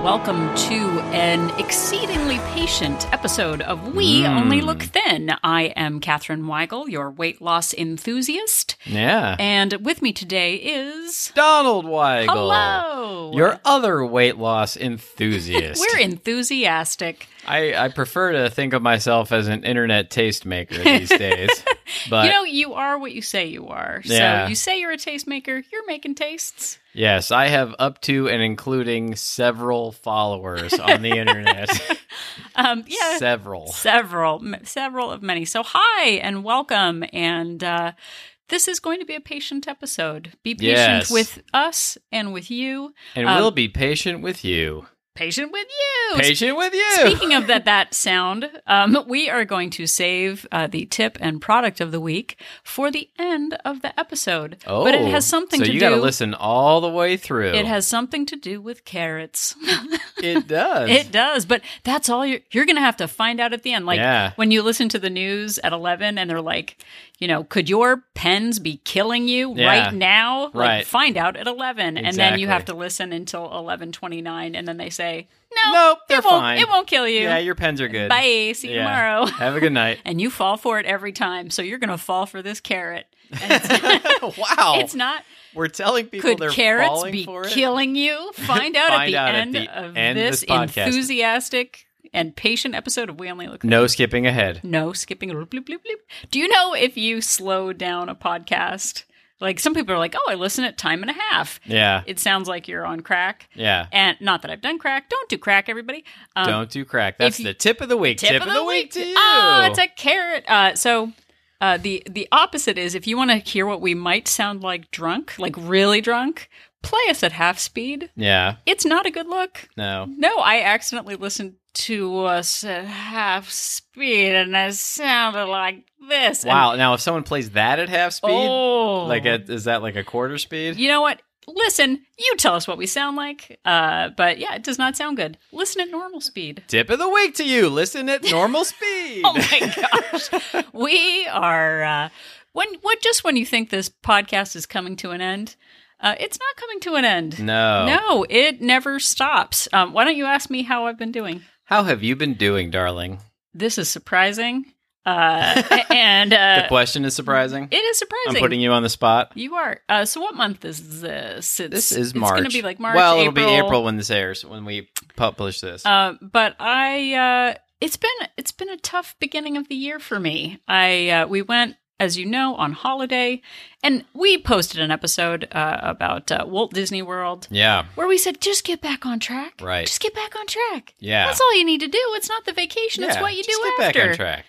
And welcome to an exceedingly patient episode of We hmm. Only Look Thin. I am Katherine Weigel, your weight loss enthusiast, Yeah. and with me today is. Donald Weigel. Hello! Your other weight loss enthusiast. We're enthusiastic. I, I prefer to think of myself as an internet tastemaker these days. But you know, you are what you say you are. Yeah. So you say you're a tastemaker, you're making tastes. Yes, I have up to and including several followers on the internet. Um, yeah. Several. several several of many so hi and welcome and uh this is going to be a patient episode be patient Yes. with us and with you And Um, we'll be patient with you. Patient with you Patient with you. Speaking of that, that sound, um, we are going to save uh, the tip and product of the week for the end of the episode. oh, but it has something so to you do. gotta listen all the way through. It has something to do with carrots. It does. It does, but that's all you're you're gonna have to find out at the end. Like Yeah. when you listen to the news at eleven and they're like, you know, could your pens be killing you Yeah. right now? Like, Right. find out at eleven, and then you have to listen until eleven twenty nine, and then they say, no, Nope, they're it won't, fine. It won't kill you. yeah, your pens are good. Bye. See you Yeah. tomorrow. Have a good night. And you fall for it every time, so you're gonna fall for this carrot. And it's, wow. it's not. We're telling people Could they're carrots falling be for it. killing you? Find out at Find the out at end the of end of this this enthusiastic and patient episode of We Only Look No skipping ahead. No skipping. Bloop, bloop, bloop. Do you know if you slow down a podcast? Like some people are like, oh, I listen at time and a half. Yeah. It sounds like you're on crack. Yeah. And not that I've done crack. Don't do crack, everybody. Um, Don't do crack. That's you- the tip of the week. tip, of the, week to you. Oh, it's a carrot. Uh, so uh, the the opposite is if you want to hear what we might sound like drunk, like really drunk, play us at half speed. yeah. It's not a good look. No. No, I accidentally listened to us at half speed, and it sounded like this. And- Wow. Now, if someone plays that at half speed, oh, like at, is that like a quarter speed? you know what? Listen, you tell us what we sound like. Uh, but yeah, it does not sound good. Listen at normal speed. Tip of the week to you. Listen at normal speed. Oh my gosh, we are uh, when what just when you think this podcast is coming to an end, uh, it's not coming to an end. no. No, it never stops. Um, why don't you ask me how I've been doing? How have you been doing, darling? This is surprising, uh, and The uh, question is surprising. it is surprising. I'm putting you on the spot. You are. Uh, so what month is this? It's, This is March. It's going to be like March. Well, April. it'll be April when this airs, when we publish this. Uh, but I, uh, it's been it's been a tough beginning of the year for me. I uh, we went, as you know, on holiday, and we posted an episode uh, about uh, Walt Disney World yeah. where we said just get back on track. Right. Just get back on track. Yeah. That's all you need to do. It's not the vacation. it's what you just do get after. back on track.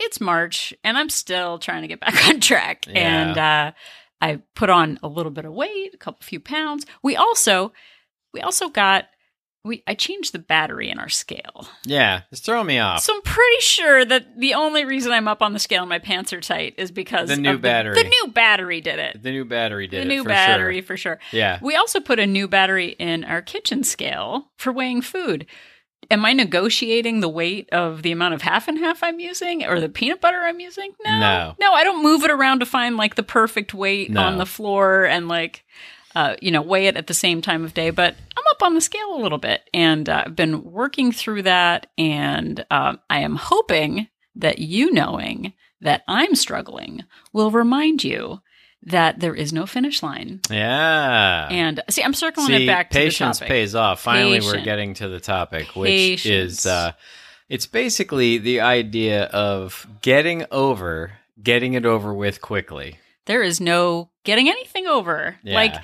it's March and I'm still trying to get back on track. Yeah. And uh, I put on a little bit of weight, a couple few pounds. We also we also got we I changed the battery in our scale. Yeah. It's throwing me off. So I'm pretty sure that the only reason I'm up on the scale and my pants are tight is because The new battery. The, new battery did it. the new battery did the it The new battery Sure. for sure. Yeah. We also put a new battery in our kitchen scale for weighing food. Am I negotiating the weight of the amount of half and half I'm using or the peanut butter I'm using? No. No. No, I don't move it around to find like the perfect weight No. on the floor and like uh, you know, weigh it at the same time of day, but I'm up on the scale a little bit and uh, I've been working through that. And um, I am hoping that you knowing that I'm struggling will remind you that there is no finish line. Yeah. And see, I'm circling See, it back to patience the topic. Patience pays off. Finally, we're getting to the topic, which Patience. is uh, it's basically the idea of getting over, getting it over with quickly. There is no getting anything over. Yeah. Like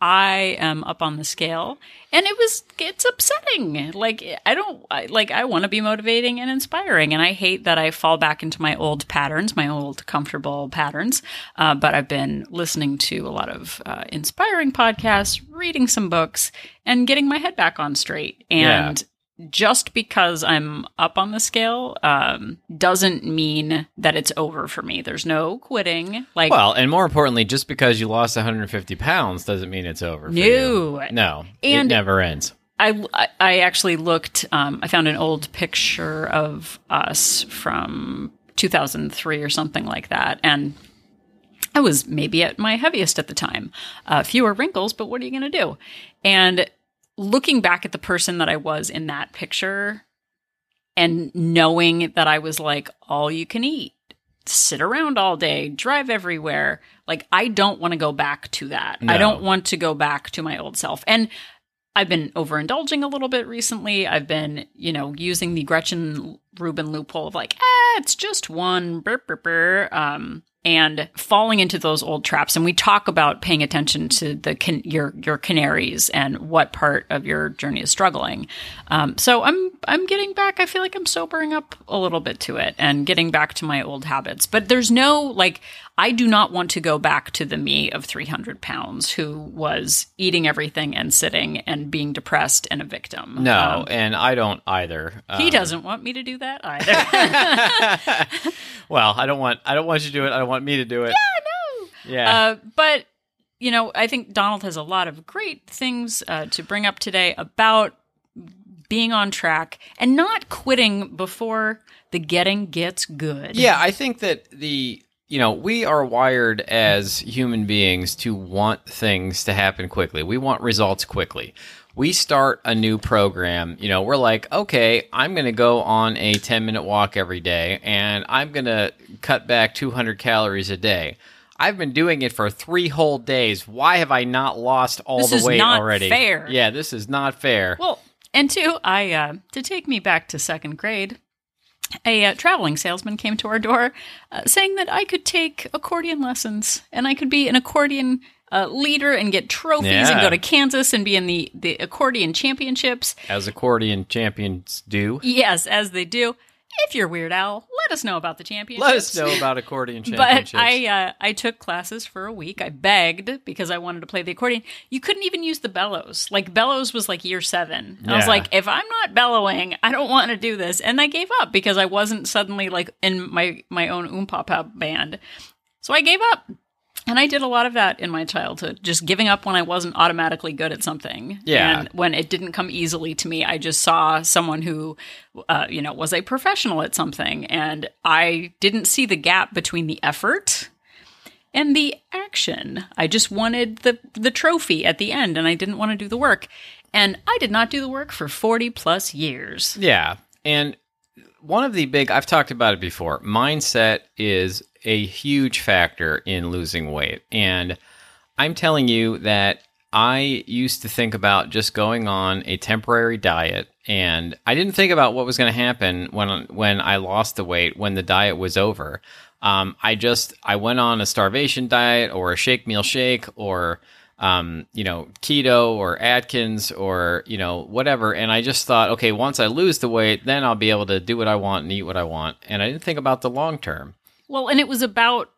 I am up on the scale and it was it's upsetting. Like I don't I, like I want to be motivating and inspiring and I hate that I fall back into my old patterns, my old comfortable patterns. Uh, but I've been listening to a lot of uh, inspiring podcasts, reading some books and getting my head back on straight. And just because I'm up on the scale um, doesn't mean that it's over for me. There's no quitting. Like Well, and more importantly, just because you lost 150 pounds doesn't mean it's over. For No. you. no, And- it never ends. I, I- I actually looked. Um, I found an old picture of us from 2003 or something like that, and I was maybe at my heaviest at the time. Uh, fewer wrinkles, but what are you going to do? And looking back at the person that I was in that picture and knowing that I was like all you can eat, sit around all day, drive everywhere, like I don't want to go back to that. I don't want to go back to my old self. And I've been overindulging a little bit recently. I've been, you know, using the Gretchen Rubin loophole of like, ah, it's just one, brr, brr, brr, um, and falling into those old traps. And we talk about paying attention to the can- your your canaries and what part of your journey is struggling. Um, so I'm I'm getting back. I feel like I'm sobering up a little bit to it and getting back to my old habits. But there's no like I do not want to go back to the me of 300 pounds who was eating everything and sitting and being depressed and a victim. No, Um, and I don't either. he Um, doesn't want me to do that either. well, I don't want. I don't want you to do it. I don't want me to do it. Yeah, no. Yeah. uh, but you know, I think Donald has a lot of great things uh, to bring up today about being on track and not quitting before the getting gets good. Yeah, I think that the you know we are wired as human beings to want things to happen quickly. We want results quickly. We start a new program, you know, we're like, okay, I'm going to go on a 10 minute walk every day and I'm going to cut back 200 calories a day. I've been doing it for three whole days. Why have I not lost all This the weight not already? fair. Yeah, this is not fair. Well, and two, I uh, to take me back to second grade, a uh, traveling salesman came to our door, uh, saying that I could take accordion lessons and I could be an accordion uh, leader and get trophies and go to Kansas and be in the the accordion championships. As accordion champions do. Yes, as they do. If you're Weird Al, let us know about the championships. Let us know about accordion championships. But. I uh, I took classes for a week. I begged because I wanted to play the accordion. You couldn't even use the bellows. Like bellows was like year seven. I was like, if I'm not bellowing, I don't want to do this. And I gave up because I wasn't suddenly like in my my own oompah band. So I gave up. And I did a lot of that in my childhood, just giving up when I wasn't automatically good at something. Yeah. And when it didn't come easily to me, I just saw someone who, uh, you know, was a professional at something. And I didn't see the gap between the effort and the action. I just wanted the, the trophy at the end and I didn't want to do the work. And I did not do the work for 40 plus years. Yeah. And one of the big, I've talked about it before, mindset is a huge factor in losing weight. And I'm telling you that I used to think about just going on a temporary diet and I didn't think about what was going to happen when when I lost the weight when the diet was over. Um, I just I went on a starvation diet or a shake meal shake or um, you know, keto or Atkins or, you know, whatever. And I just thought, okay, once I lose the weight, then I'll be able to do what I want and eat what I want. And I didn't think about the long term. Well, and it was about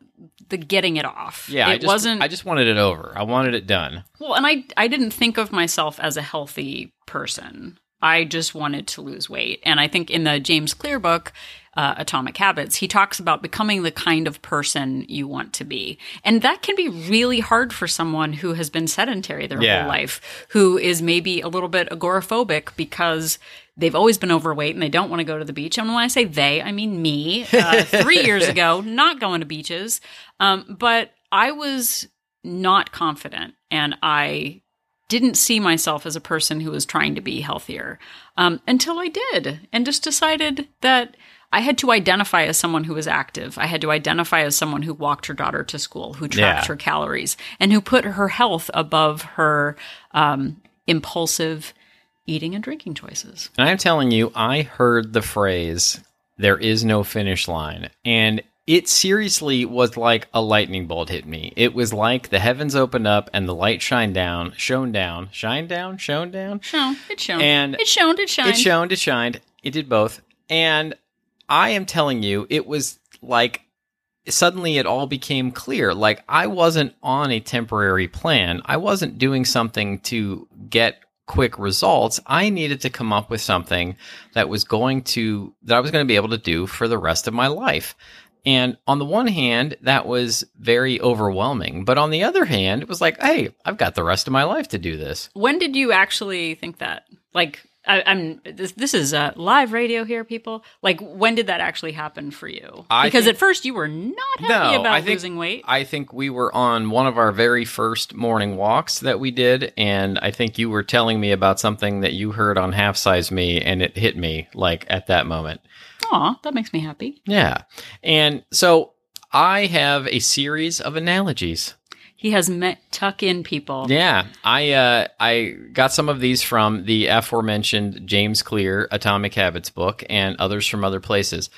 the getting it off. Yeah, it I just, wasn't. I just wanted it over. I wanted it done. Well, and I I didn't think of myself as a healthy person. I just wanted to lose weight. And I think in the James Clear book, uh, Atomic Habits, he talks about becoming the kind of person you want to be. And that can be really hard for someone who has been sedentary their Yeah. whole life, who is maybe a little bit agoraphobic because they've always been overweight and they don't want to go to the beach. And when I say they, I mean me. Uh, three years ago, not going to beaches. Um, but I was not confident and I didn't see myself as a person who was trying to be healthier um, until I did, and just decided that I had to identify as someone who was active. I had to identify as someone who walked her daughter to school, who tracked Yeah. her calories, and who put her health above her um, impulsive eating and drinking choices. And I'm telling you, I heard the phrase, there is no finish line. And it seriously was like a lightning bolt hit me. It was like the heavens opened up and the light shined down, shone down, shined down, shone down. Shone, it shone, And it shone, it shined. It shone, it shined. It did both. And I am telling you, it was like suddenly it all became clear. Like I wasn't on a temporary plan. I wasn't doing something to get quick results. I needed to come up with something that was going to, that I was going to be able to do for the rest of my life. And on the one hand, that was very overwhelming. But on the other hand, it was like, hey, I've got the rest of my life to do this. When did you actually think that? Like I, I'm this, this is uh, live radio here, people. Like, when did that actually happen for you? I because think- at first you were not happy No, about I think- losing weight. I think we were on one of our very first morning walks that we did, and I think you were telling me about something that you heard on Half Size Me, and it hit me like at that moment. Aw, that makes me happy. Yeah. And so I have a series of analogies. He has met tuck in people. Yeah. I uh I got some of these from the aforementioned James Clear Atomic Habits book and others from other places.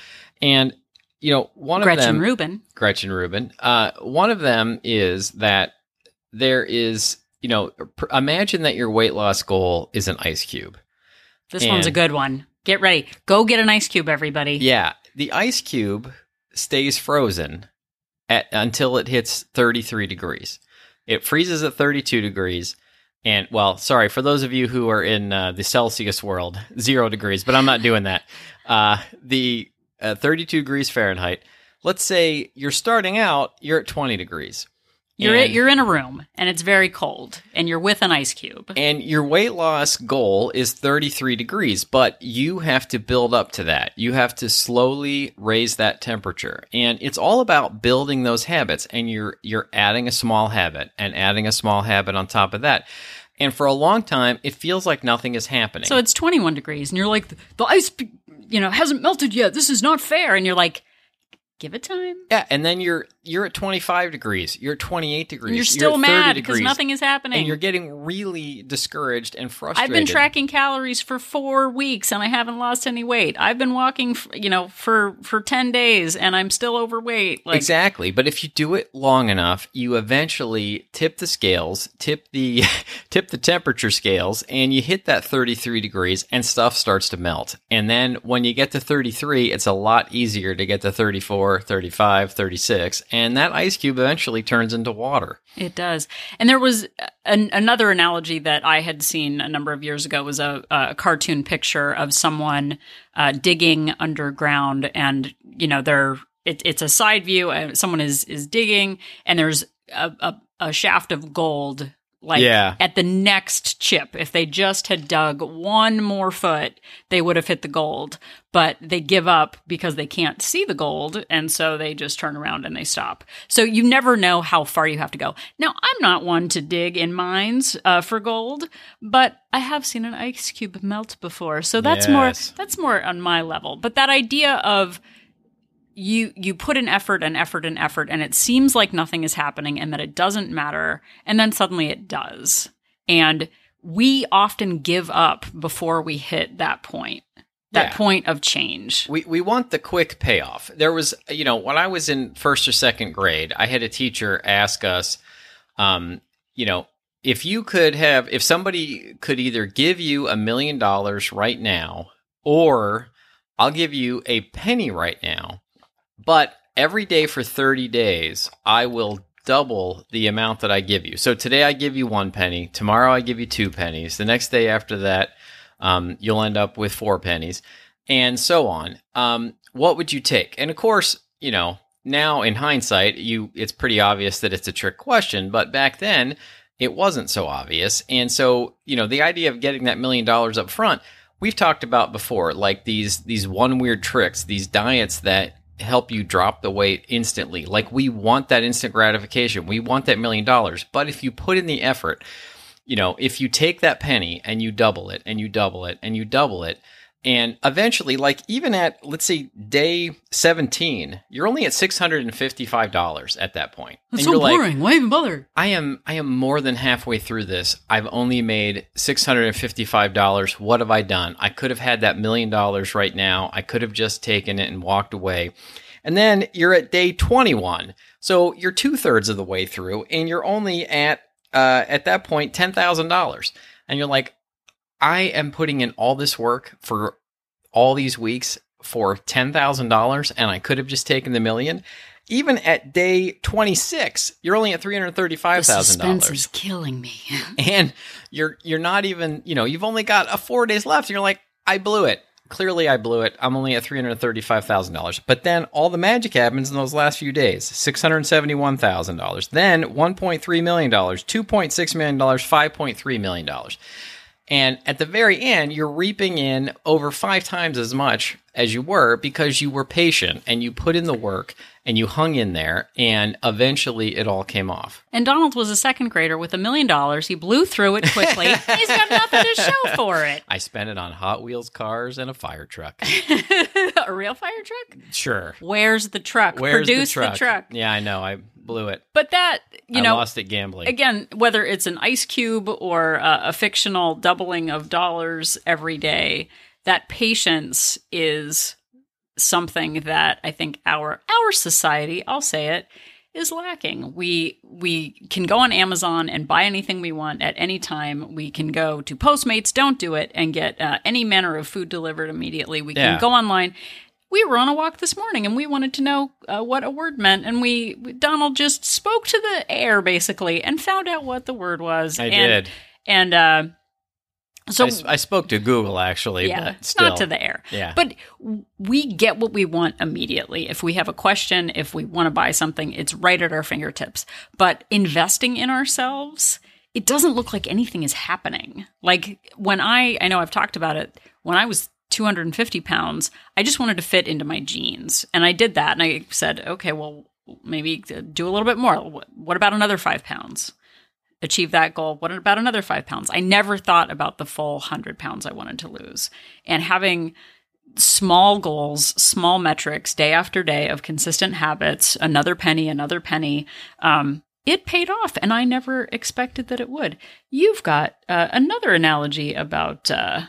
And you know, one Gretchen of them Rubin. Gretchen Rubin. Uh, one of them is that there is, you know, pr- imagine that your weight loss goal is an ice cube. This one's a good one. Get ready. Go get an ice cube, everybody. Yeah, the ice cube stays frozen at until it hits 33 degrees. It freezes at 32 degrees. And well, sorry for those of you who are in uh, the Celsius world, zero degrees, but I'm not doing that. Uh, the uh, 32 degrees Fahrenheit. Let's say you're starting out, you're at 20 degrees. You're And- you're in a room and it's very cold and you're with an ice cube. And your weight loss goal is 33 degrees, but you have to build up to that. You have to slowly raise that temperature. And it's all about building those habits and you're you're adding a small habit and adding a small habit on top of that. And for a long time, it feels like nothing is happening. So it's 21 degrees and you're like the ice you know hasn't melted yet. This is not fair and you're like give it time. yeah, and then you're you're at 25 degrees, you're at 28 degrees, you're still 30 mad because nothing is happening. and you're getting really discouraged and frustrated. I've been tracking calories for four weeks and I haven't lost any weight. I've been walking, you know, for for ten days and I'm still overweight. Like, exactly. But if you do it long enough, you eventually tip the scales, tip the tip the temperature scales, and you hit that 33 degrees and stuff starts to melt. And then when you get to 33, it's a lot easier to get to 34, 35, 36, and that ice cube eventually turns into water. It does. And there was an, another analogy that I had seen a number of years ago was a, a cartoon picture of someone uh, digging underground, and you know, they're it, it's a side view. Uh, someone is is digging, and there's a, a, a shaft of gold. Like Yeah. at the next chip, if they just had dug one more foot, they would have hit the gold. But they give up because they can't see the gold, and so they just turn around and they stop. So you never know how far you have to go. Now, I'm not one to dig in mines uh, for gold, but I have seen an ice cube melt before, so that's more that's more on my level. But that idea of you you put an effort and effort and effort and it seems like nothing is happening and that it doesn't matter and then suddenly it does and we often give up before we hit that point that Yeah. point of change We we want the quick payoff. There was, you know, when I was in first or second grade, I had a teacher ask us, um, you know, if you could have, if somebody could either give you a million dollars right now, or I'll give you a penny right now, but every day for 30 days, I will double the amount that I give you. So today I give you one penny, tomorrow I give you two pennies, the next day after that, um, you'll end up with four pennies, and so on. Um, what would you take? And of course, you know, now in hindsight, you it's pretty obvious that it's a trick question, but back then it wasn't so obvious. And so, you know, the idea of getting that million dollars up front, we've talked about before, like these these one weird tricks, these diets that help you drop the weight instantly. Like we want that instant gratification. We want that million dollars. But if you put in the effort, you know, if you take that penny and you double it and you double it and you double it, and eventually, like even at let's say day seventeen, you're only at six hundred and fifty-five dollars at that point. and you're like, why even bother I am I am more than halfway through this. I've only made six hundred and fifty-five dollars. What have I done? I could have had that million dollars right now. I could have just taken it and walked away. And then you're at day twenty-one, so you're two thirds of the way through, and you're only at uh, at that point ten thousand dollars, and you're like, I am putting in all this work for all these weeks for ten thousand dollars, and I could have just taken the million. Even at day twenty six, you're only at three hundred thirty five the thousand suspense dollars, is killing me and you're you're not even you know you've only got a four days left. And you're like, I blew it. Clearly, I blew it. I'm only at three hundred thirty five thousand dollars. But then all the magic happens in those last few days: six hundred seventy one thousand dollars, then one point three million dollars, two point six million dollars, five point three million dollars. And at the very end, you're reaping in over five times as much as you were because you were patient and you put in the work and you hung in there and eventually it all came off. And Donald was a second grader with a million dollars. He blew through it quickly. He's got nothing to show for it. I spent it on Hot Wheels cars and a fire truck. a real fire truck? Sure. Where's the truck? Where's Produce the truck? truck. Yeah, I know. I blew it. But that, you I know, lost it gambling. again, whether it's an ice cube or uh, a fictional doubling of dollars every day, that patience is something that I think our our society, I'll say it, is lacking. We we can go on Amazon and buy anything we want at any time. We can go to Postmates, don't do it, and get uh, any manner of food delivered immediately. We Yeah. can go online. We were on a walk this morning and we wanted to know uh, what a word meant, and we Donald just spoke to the air basically and found out what the word was. I and, did. and uh, so I spoke to Google actually, yeah, but still. not to the air. Yeah. But we get what we want immediately. If we have a question, if we want to buy something, it's right at our fingertips. But investing in ourselves, it doesn't look like anything is happening. Like when I, I know I've talked about it, when I was 250 pounds, I just wanted to fit into my jeans. And I did that. And I said, okay, well, maybe do a little bit more. What- about another five pounds? achieve that goal. What about another five pounds? I never thought about the full hundred pounds I wanted to lose. And having small goals, small metrics, day after day of consistent habits, another penny, another penny, um, it paid off. And I never expected that it would. You've got uh, another analogy about. Uh,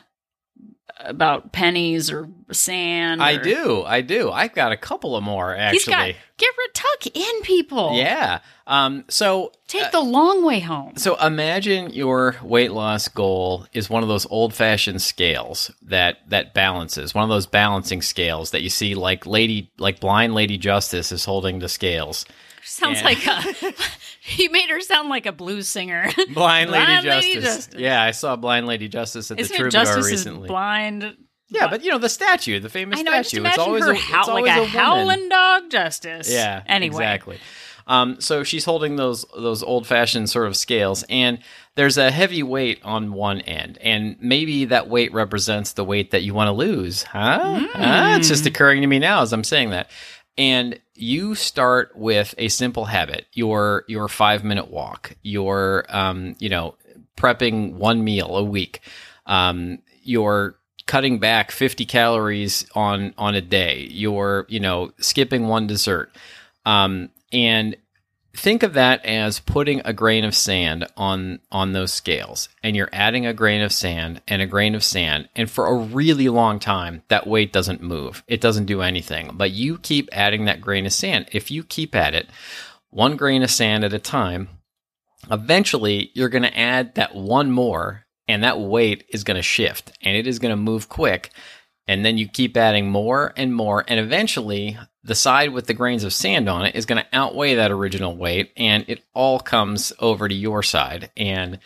about pennies or sand. I do. I do. I've got a couple of more He's got actually. get rid, tuck in people. yeah. Um. So take the long way home. So imagine your weight loss goal is one of those old fashioned scales that that balances, one of those balancing scales that you see like lady like blind lady justice is holding the scales. Sounds Yeah. like a. he made her sound like a blues singer. Blind lady, Blind justice. Lady Justice. Yeah, I saw blind lady justice at Isn't the Troubadour Justice recently. is blind? yeah, but you know the statue, the famous I know. I just statue. It's always her a, howl, it's always like a, a howling dog. Justice. Yeah. Anyway. Exactly. Um, so she's holding those those old fashioned sort of scales, and there's a heavy weight on one end, and maybe that weight represents the weight that you want to lose. Huh? Ah, it's Hmm. just occurring to me now as I'm saying that. And you start with a simple habit: your your five minute walk, your um, you know, prepping one meal a week, um, your cutting back 50 calories on on a day you're you know skipping one dessert um, and think of that as putting a grain of sand on on those scales and you're adding a grain of sand and a grain of sand and for a really long time that weight doesn't move. It doesn't do anything. But you keep adding that grain of sand. If you keep at it one grain of sand at a time eventually you're going to add that one more and that weight is going to shift and it is going to move quick and then you keep adding more and more and eventually the side with the grains of sand on it is going to outweigh that original weight and it all comes over to your side and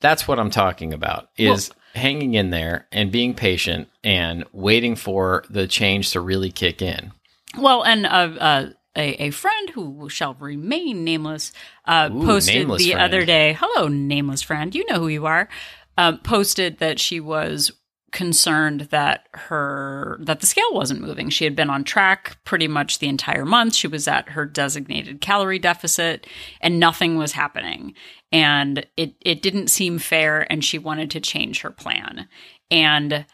that's what i'm talking about is hanging in there and being patient and waiting for the change to really kick in Well, and uh, uh, a, a friend who shall remain nameless uh, Ooh, posted nameless the friend. other day. Hello, nameless friend. You know who you are. Um, posted that she was concerned that her that the scale wasn't moving. She had been on track pretty much the entire month. She was at her designated calorie deficit and nothing was happening. And it it didn't seem fair and she wanted to change her plan. And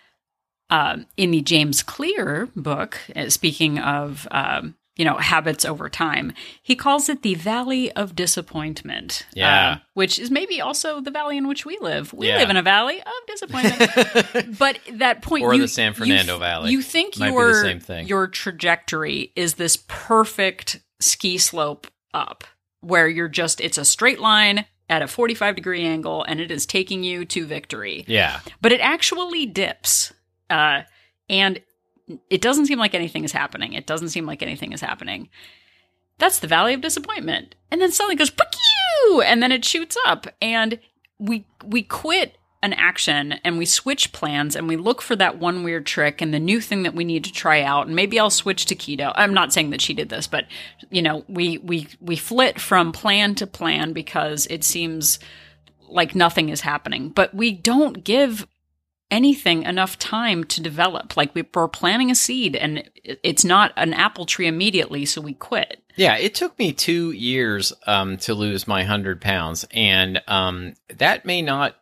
um, in the James Clear book, uh, speaking of um, you know habits over time, he calls it the Valley of Disappointment. Yeah. uh, which is maybe also the valley in which we live. We Yeah. live in a valley of disappointment. but that point, Or you- the San you- Fernando Valley. You think Might your same thing. your trajectory is this perfect ski slope up, where you're just it's a straight line at a 45 degree angle, and it is taking you to victory yeah but it actually dips uh, and it doesn't seem like anything is happening it doesn't seem like anything is happening that's the valley of disappointment and then suddenly goes "Pew!" and then it shoots up and we we quit an action and we switch plans and we look for that one weird trick and the new thing that we need to try out and maybe I'll switch to keto. I'm not saying that she did this, but you know, we we we flit from plan to plan because it seems like nothing is happening. But we don't give anything enough time to develop. Like we- we're planting a seed and it's not an apple tree immediately, so we quit. Yeah, it took me two years um, to lose my hundred pounds, and um, that may not,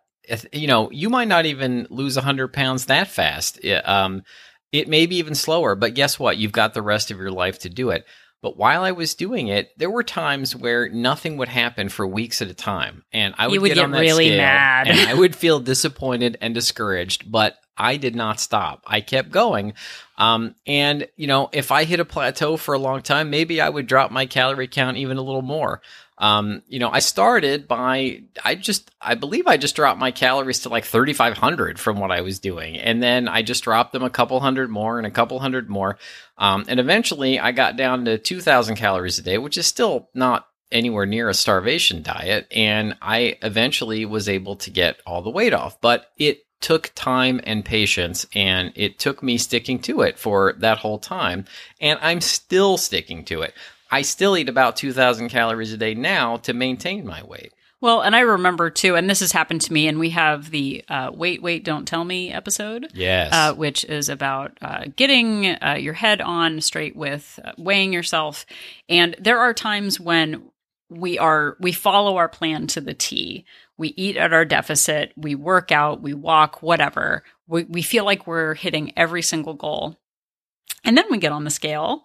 you know, you might not even lose hundred pounds that fast. It, um, it may be even slower, but guess what? You've got the rest of your life to do it. But while I was doing it, there were times where nothing would happen for weeks at a time, and I would, would get, get on that really scale, mad. and I would feel disappointed and discouraged. But I did not stop. I kept going. Um, and you know, if I hit a plateau for a long time, maybe I would drop my calorie count even a little more. Um, you know, I started by I just I believe I just dropped my calories to like 3500 from what I was doing. And then I just dropped them a couple hundred more and a couple hundred more. Um, and eventually I got down to 2000 calories a day, which is still not anywhere near a starvation diet. And I eventually was able to get all the weight off, but it took time and patience and it took me sticking to it for that whole time. And I'm still sticking to it. I still eat about 2,000 calories a day now to maintain my weight. Well, and I remember too, and this has happened to me, and we have the uh, "Wait, Wait, Don't Tell Me" episode, Yes. uh, which is about uh, getting uh, your head on straight with uh, weighing yourself. And there are times when we are we follow our plan to the T. We eat at our deficit. We work out. We walk. Whatever. We we feel like we're hitting every single goal, and then we get on the scale.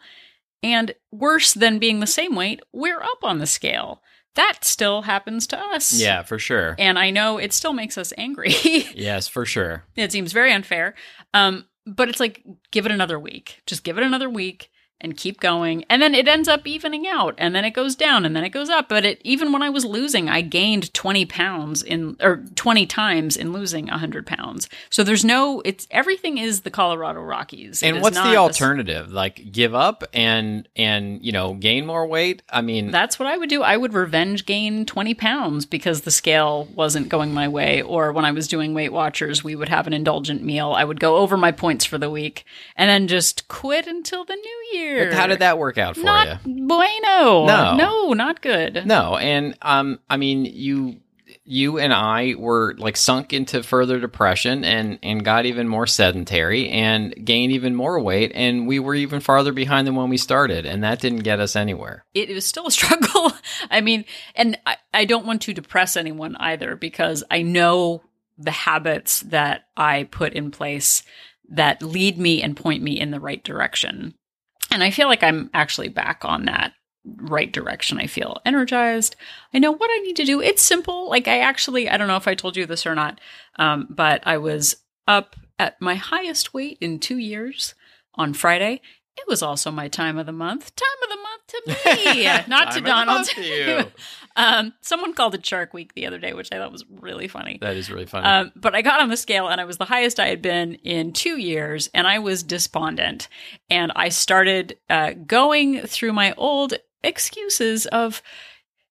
And worse than being the same weight, we're up on the scale. That still happens to us. yeah, for sure. And I know it still makes us angry. Yes, for sure. it seems very unfair. Um, but it's like, give it another week. Just give it another week and keep going. And then it ends up evening out and then it goes down and then it goes up. But it, even when I was losing, I gained 20 pounds in, or 20 times in losing 100 pounds. So there's no, it's, everything is the Colorado Rockies. It And what's the this- alternative? Like give up and and you know, gain more weight? I mean, That's what I would do. I would revenge gain 20 pounds because the scale wasn't going my way. Or when I was doing Weight Watchers, we would have an indulgent meal. I would go over my points for the week and then just quit until the new year. How did that work out for Not you? bueno. No. No, not good. No, and um I mean, you you and I were like sunk into further depression and and got even more sedentary and gained even more weight and we were even farther behind than when we started and that didn't get us anywhere. it was still a struggle. I mean, and I, I don't want to depress anyone either because I know the habits that I put in place that lead me and point me in the right direction. And I feel like I'm actually back on that right direction. I feel energized. I know what I need to do. It's simple. Like I actually, I don't know if I told you this or not, um, but I was up at my highest weight in two years on Friday. It was also my time of the month. Time of the month to me, not to Donald. to you. um, someone called it Shark Week the other day, which I thought was really funny. That is really funny. Um, but I got on the scale and I was the highest I had been in two years, and I was despondent. And I started uh, going through my old excuses of,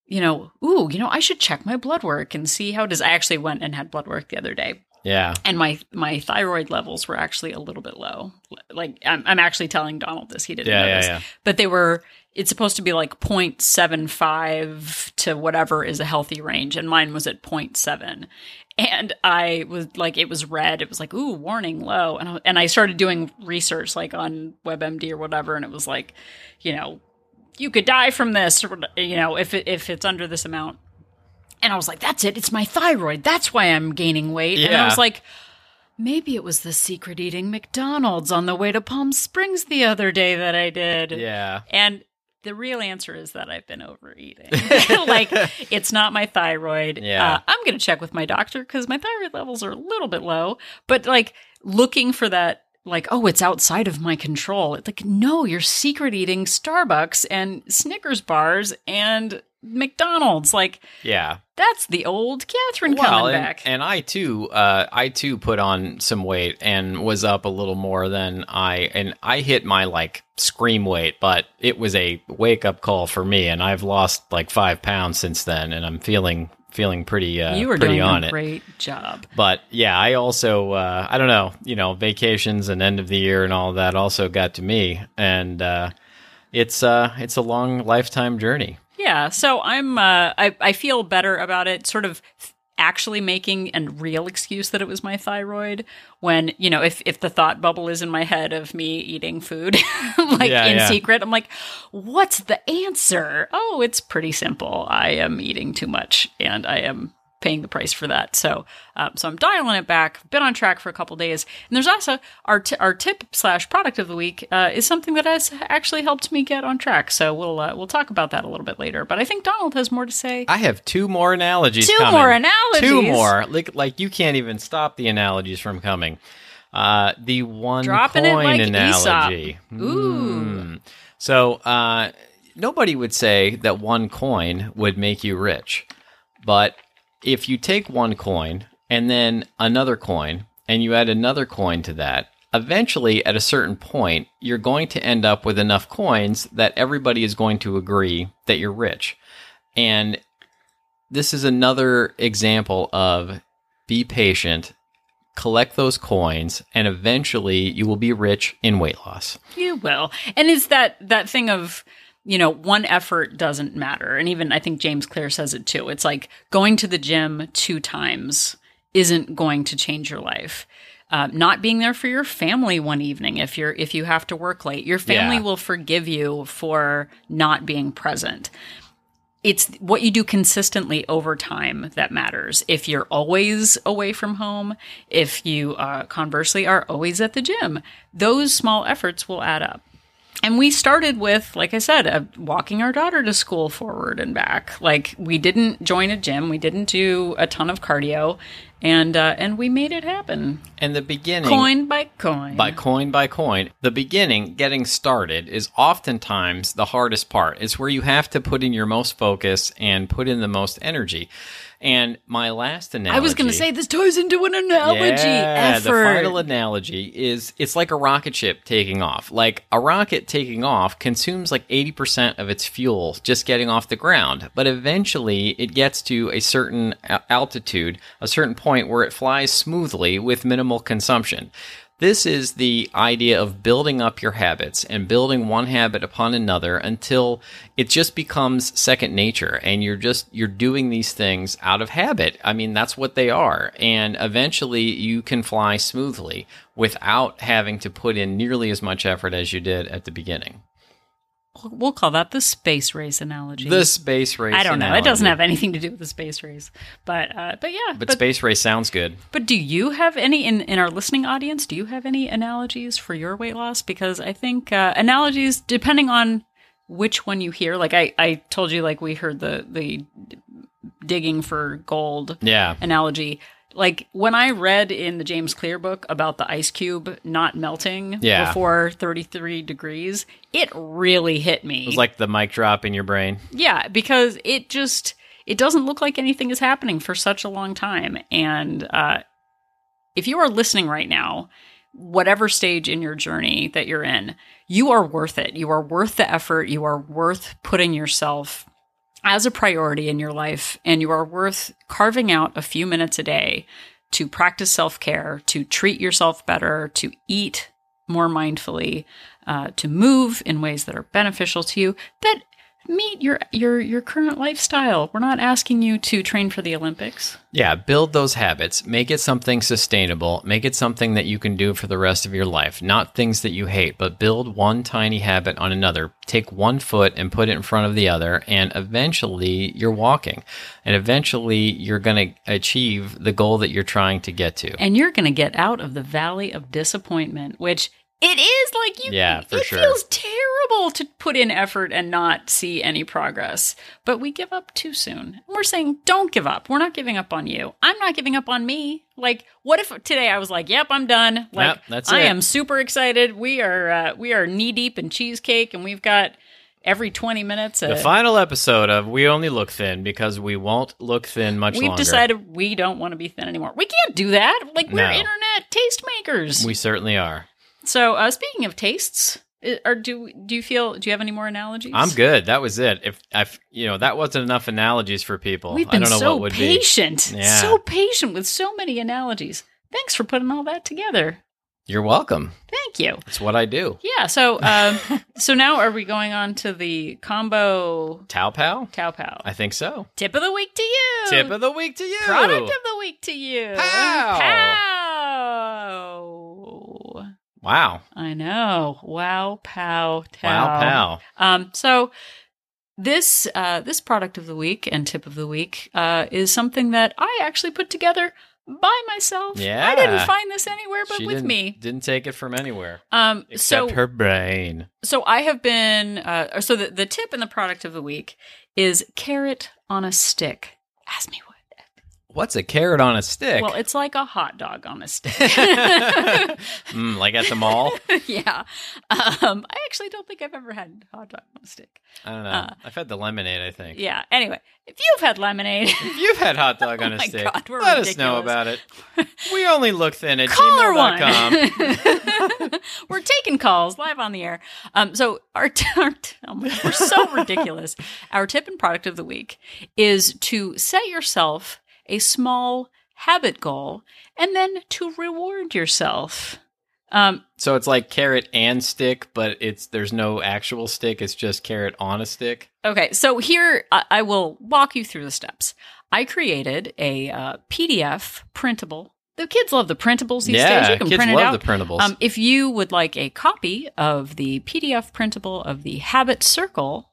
you know, ooh, you know, I should check my blood work and see how it is. I actually went and had blood work the other day, yeah. and my my thyroid levels were actually a little bit low. Like I'm, I'm actually telling Donald this; he didn't Yeah, know yeah, this, yeah. but they were. It's supposed to be like 0.75 to whatever is a healthy range, and mine was at 0.7. And I was like, it was red. It was like, ooh, warning, low. And I, and I started doing research like on WebMD or whatever, and it was like, you know, you could die from this, or you know, if it, if it's under this amount. And I was like, that's it. It's my thyroid. That's why I'm gaining weight. And I was like, maybe it was the secret eating McDonald's on the way to Palm Springs the other day that I did. Yeah. And the real answer is that I've been overeating. like, it's not my thyroid. Yeah. Uh, I'm going to check with my doctor because my thyroid levels are a little bit low. But, like, looking for that, like, oh, it's outside of my control. It's like, no, you're secret eating Starbucks and Snickers bars and McDonald's. Like, Yeah. that's the old Catherine Well, coming and, back. and I too, uh, I too put on some weight and was up a little more than I, and I hit my like scream weight, but it was a wake up call for me, and I've lost like five pounds since then, and I'm feeling feeling pretty, uh, you were pretty doing on a it. great job. But yeah, I also, uh, I don't know, you know, vacations and end of the year and all that also got to me, and uh, it's uh, it's a long lifetime journey. Yeah, so I'm uh I I feel better about it sort of actually making a real excuse that it was my thyroid when you know if if the thought bubble is in my head of me eating food like Yeah, in yeah. secret i'm like what's the answer oh it's pretty simple i am eating too much and i am paying the price for that so um, so i'm dialing it back been on track for a couple days and there's also our, t- our tip slash product of the week uh, is something that has actually helped me get on track so we'll uh, we'll talk about that a little bit later but i think donald has more to say I have two more analogies. Two coming. more analogies? Two more. Like, like you can't even stop the analogies from coming. Uh, the one Dropping coin like analogy. Aesop. Ooh. Mm. So uh, nobody would say that one coin would make you rich, but if you take one coin and then another coin and you add another coin to that. Eventually, at a certain point, you're going to end up with enough coins that everybody is going to agree that you're rich. And this is another example of be patient, collect those coins, and eventually you will be rich in weight loss. You will. And it's that that thing of you know, one effort doesn't matter. And even I think James Clear says it too. It's like going to the gym two times isn't going to change your life. Uh, not being there for your family one evening if you're if you have to work late, your family Yeah. will forgive you for not being present. It's what you do consistently over time that matters. If you're always away from home, if you uh, conversely are always at the gym, those small efforts will add up. And we started with, like I said, uh, walking our daughter to school forward and back. Like we didn't join a gym, we didn't do a ton of cardio, and uh, and we made it happen, And the beginning coin by coin. by coin by coin. The beginning, getting started, is oftentimes the hardest part. It's where you have to put in your most focus and put in the most energy. And my last analogy. I was going to say this ties into an analogy. Yeah, effort. the final analogy is it's like a rocket ship taking off. Like a rocket taking off consumes like 80% of its fuel just getting off the ground, but eventually it gets to a certain altitude, a certain point where it flies smoothly with minimal consumption. This is the idea of building up your habits and building one habit upon another until it just becomes second nature and you're just you're doing these things out of habit. I mean, that's what they are. And eventually you can fly smoothly without having to put in nearly as much effort as you did at the beginning. We'll call that the space race analogy. The space race I don't know. It doesn't have anything to do with the space race, but uh, but yeah. But, but space race sounds good. But do you have any in in our listening audience? Do you have any analogies for your weight loss? Because I think uh, analogies, depending on which one you hear, like I I told you, like we heard the the digging for gold Yeah. analogy. Like when I read in the James Clear book about the ice cube not melting Yeah. before 33 degrees, it really hit me. It was like the mic drop in your brain. Yeah, because it just it doesn't look like anything is happening for such a long time. And uh, if you are listening right now, whatever stage in your journey that you're in, you are worth it. You are worth the effort. You are worth putting yourself as a priority in your life, and you are worth carving out a few minutes a day to practice self care, to treat yourself better, to eat more mindfully, uh, to move in ways that are beneficial to you that meet your your your current lifestyle. We're not asking you to train for the Olympics. Yeah, build those habits. Make it something sustainable. Make it something that you can do for the rest of your life. Not things that you hate, but build one tiny habit on another. Take one foot and put it in front of the other, and eventually you're walking. And eventually you're going to achieve the goal that you're trying to get to. And you're going to get out of the valley of disappointment, which it is like you Yeah, for it sure. feels terrible to put in effort and not see any progress. But we give up too soon. We're saying don't give up. We're not giving up on you. I'm not giving up on me. Like what if today I was like, "Yep, I'm done." Like Yep, that's I it. am super excited. We are uh, we are knee deep in cheesecake and we've got every 20 minutes a, The final episode of We Only Look Thin because we won't look thin much longer. We've longer. decided we don't want to be thin anymore. We can't do that. Like we're No. internet tastemakers. we certainly are. So, uh, speaking of tastes, or do do you feel? Do you have any more analogies? I'm good. That was it. If I, you know, that wasn't enough analogies for people. We've I been don't know so what would patient, Yeah. so patient with so many analogies. Thanks for putting all that together. You're welcome. Thank you. It's what I do. Yeah. So, um, so now are we going on to the combo Tao Pow? Tao Pow? I think so. Tip of the week to you. Tip of the week to you. Product of the week to you. Pow. Pow. Wow. I know. Wow, pow, tow. Wow, pal. Um, so this uh, this product of the week and tip of the week uh, is something that I actually put together by myself. Yeah. I didn't find this anywhere but she with me. Didn't take it from anywhere Um, except so her brain. so I have been uh, so the the tip and the product of the week is carrot on a stick. Ask me what. What's a carrot on a stick? Well, it's like a hot dog on a stick. mm, like at the mall? yeah. Um, I actually don't think I've ever had a hot dog on a stick. I don't know. Uh, I've had the lemonade, I think. Yeah. Anyway, if you've had lemonade, If you've had hot dog on Oh a stick, God, let us know about it. We only look thin at caller gmail.com. we're taking calls live on the air. Um, so our, our oh my, we're so ridiculous. Our tip and product of the week is to set yourself a small habit goal and then to reward yourself. Um, So it's like carrot and stick, but it's there's no actual stick. It's just carrot on a stick. Okay, so here I, I will walk you through the steps. I created a uh, PDF printable. The kids love the printables these yeah, days. You can kids print it love out. the printables. Um, if you would like a copy of the PDF printable of the Habit Circle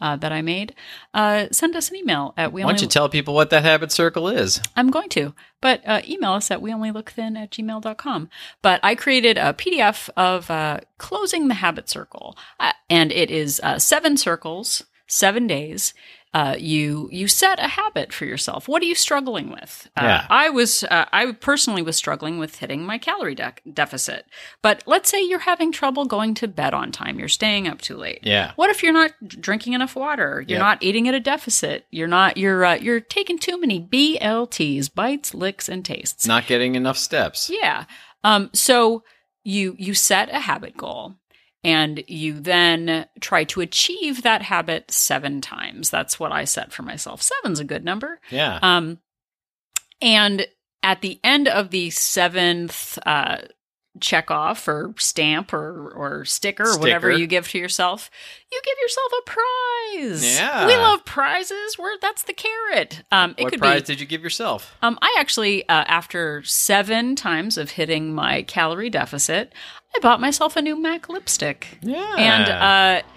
uh, that I made, uh, send us an email at we Why don't you tell people what that habit circle is? I'm going to, but uh, email us at we only look thin at gmail.com. But I created a PDF of uh, closing the habit circle, uh, and it is uh, seven circles, seven days. Uh, you you set a habit for yourself. What are you struggling with? Uh, Yeah. I was uh, I personally was struggling with hitting my calorie de- deficit. But let's say you're having trouble going to bed on time. You're staying up too late. Yeah. What if you're not drinking enough water? You're Yep. not eating at a deficit. You're not. You're uh, you're taking too many BLTs, bites, licks, and tastes. Not getting enough steps. yeah. Um. So you you set a habit goal, and you then try to achieve that habit seven times. That's what I set for myself. Seven's a good number. Yeah. Um. And at the end of the seventh uh, check off or stamp or or sticker or whatever you give to yourself, you give yourself a prize. Yeah. we love prizes. Where that's the carrot. Um, it what could prize be. did you give yourself? Um, I actually, uh, after seven times of hitting my calorie deficit, I bought myself a new MAC lipstick. Yeah. And uh,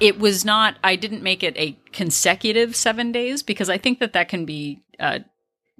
it was not, I didn't make it a consecutive seven days because I think that that can be uh,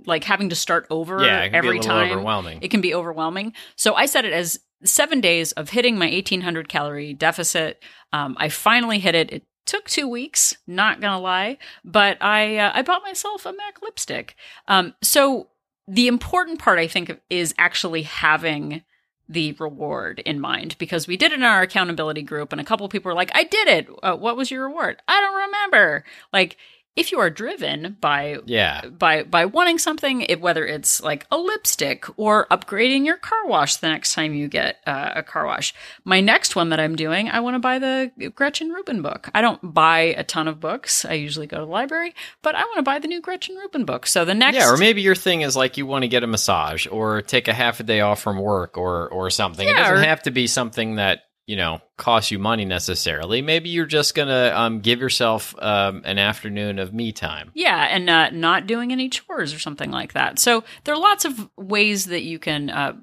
like having to start over yeah, it can be a every time. overwhelming. It can be overwhelming. So I set it as seven days of hitting my 1800 calorie deficit. Um, I finally hit it. It took two weeks, not gonna lie, but I uh, I bought myself a MAC lipstick. Um, so the important part, I think, is actually having the reward in mind because we did it in our accountability group, and a couple people were like, "I did it. Uh, what was your reward? I don't remember." Like, if you are driven by yeah. by by wanting something, it, whether it's like a lipstick or upgrading your car wash the next time you get uh, a car wash. My next one that I'm doing, I want to buy the Gretchen Rubin book. I don't buy a ton of books. I usually go to the library, but I want to buy the new Gretchen Rubin book. So the next, Yeah, or maybe your thing is like you want to get a massage or take a half a day off from work or or something. it doesn't or- have to be something that you know cost you money necessarily. Maybe you're just gonna um, give yourself um, an afternoon of me time. Yeah, and uh, not doing any chores or something like that. So there are lots of ways that you can uh,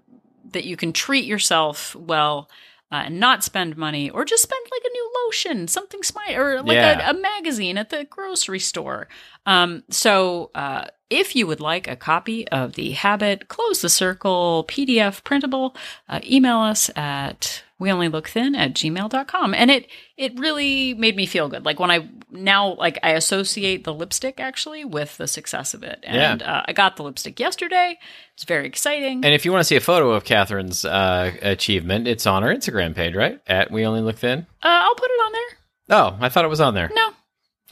that you can treat yourself well uh, and not spend money, or just spend like a new lotion, something smart, or like Yeah. a, a magazine at the grocery store. Um, so uh, if you would like a copy of the Habit Close the Circle PDF printable, uh, email us at we only look thin at gmail.com and it it really made me feel good. Like when i now like i associate the lipstick actually with the success of it. And uh, i got the lipstick yesterday. It's very exciting. And if you want to see a photo of Catherine's uh, achievement, it's on our Instagram page, right? At We Only Look Thin. uh, i'll put it on there. Oh, I thought it was on there. no.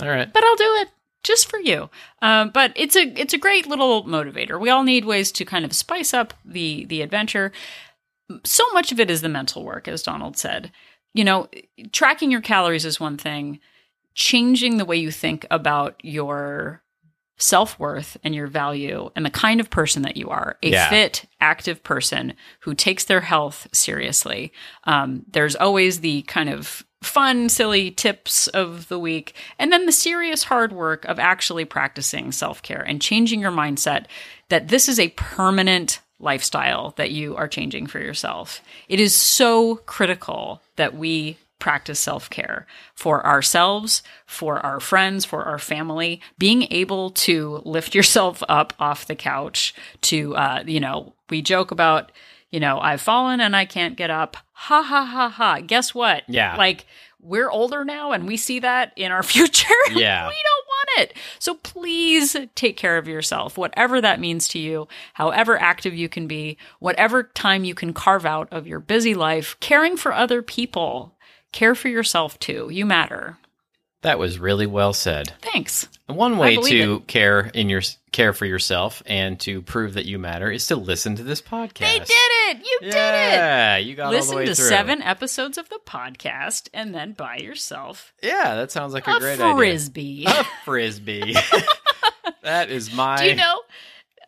All right. but i'll do it just for you. Um, but it's a it's a great little motivator. We all need ways to kind of spice up the the adventure. So much of it is the mental work as donald said. You know tracking your calories is one thing. Changing the way you think about your self worth and your value and the kind of person that you are. A Yeah. fit, active person who takes their health seriously. Um, there's always the kind of fun, silly tips of the week, and then the serious hard work of actually practicing self care and changing your mindset that this is a permanent lifestyle that you are changing for yourself. It is so critical that we practice self care for ourselves, for our friends, for our family. Being able to lift yourself up off the couch, to, uh, you know, we joke about, you know, I've fallen and I can't get up. Ha ha ha ha. Guess what? Yeah. Like, we're older now and we see that in our future. Yeah. we don't want it. So please take care of yourself, whatever that means to you, however active you can be, whatever time you can carve out of your busy life, caring for other people. Care for yourself too. You matter. That was really well said. Thanks. One way to care in your care for yourself and to prove that you matter is to listen to this podcast. They did it. You did it. Yeah, you got all the Listen to through. seven episodes of the podcast and then buy yourself Yeah, that sounds like a, a great frisbee. idea. Frisbee. A frisbee. that is my. Do you know?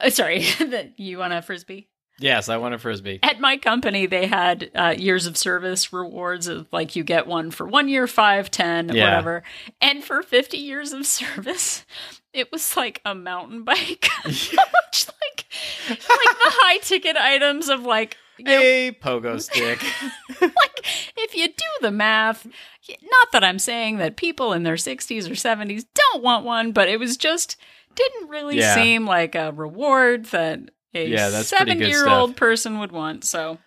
uh, sorry, that you want a frisbee? Yes, I want a frisbee. At my company, they had uh, years of service rewards of like you get one for one year, five, ten, Yeah. whatever. And for 50 years of service, it was like a mountain bike. Much like, like the high ticket items of like, you know, A pogo stick. like if you do the math, not that I'm saying that people in their 60s or 70s don't want one, but it was just didn't really Yeah. seem like a reward that a Yeah, that's pretty good 7 year old person would want. So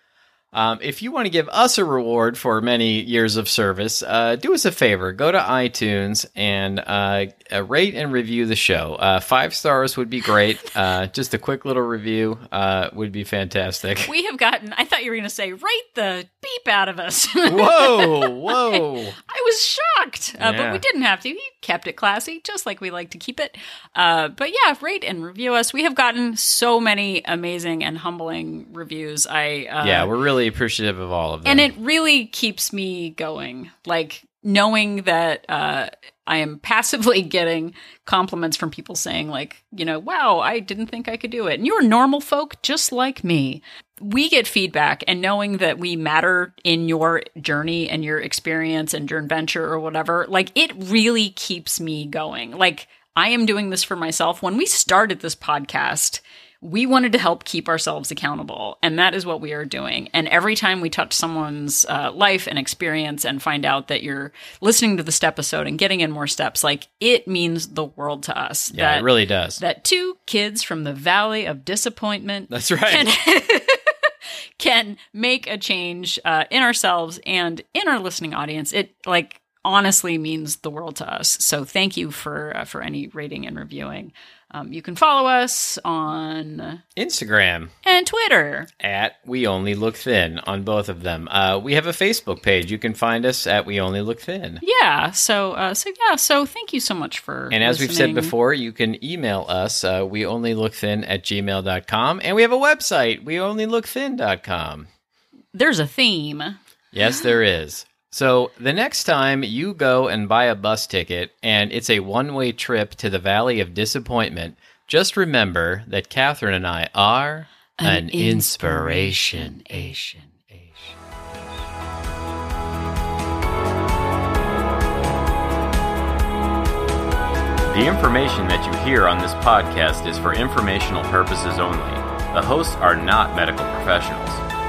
Um, if you want to give us a reward for many years of service, uh, do us a favor. Go to iTunes and uh, uh, rate and review the show. Uh, five stars would be great. Uh, just a quick little review uh, would be fantastic. we have gotten, I thought you were going to say, write the beep out of us. Whoa, whoa. I was shocked, uh, but we didn't have to. He kept it classy, just like we like to keep it. Uh, but yeah, rate and review us. We have gotten so many amazing and humbling reviews. I uh, yeah, we're really appreciative of all of them. and it really keeps me going. Like knowing that uh, I am passively getting compliments from people saying, like, you know, wow, I didn't think I could do it. And you're normal folk just like me. We get feedback, and knowing that we matter in your journey and your experience and your adventure or whatever, like, it really keeps me going. Like, I am doing this for myself. When we started this podcast, we wanted to help keep ourselves accountable and that is what we are doing and every time we touch someone's uh, life and experience and find out that you're listening to this episode and getting in more steps like it means the world to us yeah, that, it really does. that two kids from the valley of disappointment That's right. can, can make a change uh, in ourselves and in our listening audience it like honestly means the world to us so thank you for uh, for any rating and reviewing um, you can follow us on Instagram and Twitter. at We Only Look Thin on both of them. Uh, we have a Facebook page. You can find us at We Only Look Thin. Yeah. So, uh, so yeah. So, thank you so much for. And as we've said before, you can email us, uh, we only look thin at gmail.com. And we have a website, we only look thin.com. there's a theme. Yes, there is. So the next time you go and buy a bus ticket and it's a one way trip to the Valley of Disappointment, just remember that Catherine and I are an, inspiration. Asian. The information that you hear on this podcast is for informational purposes only. The hosts are not medical professionals.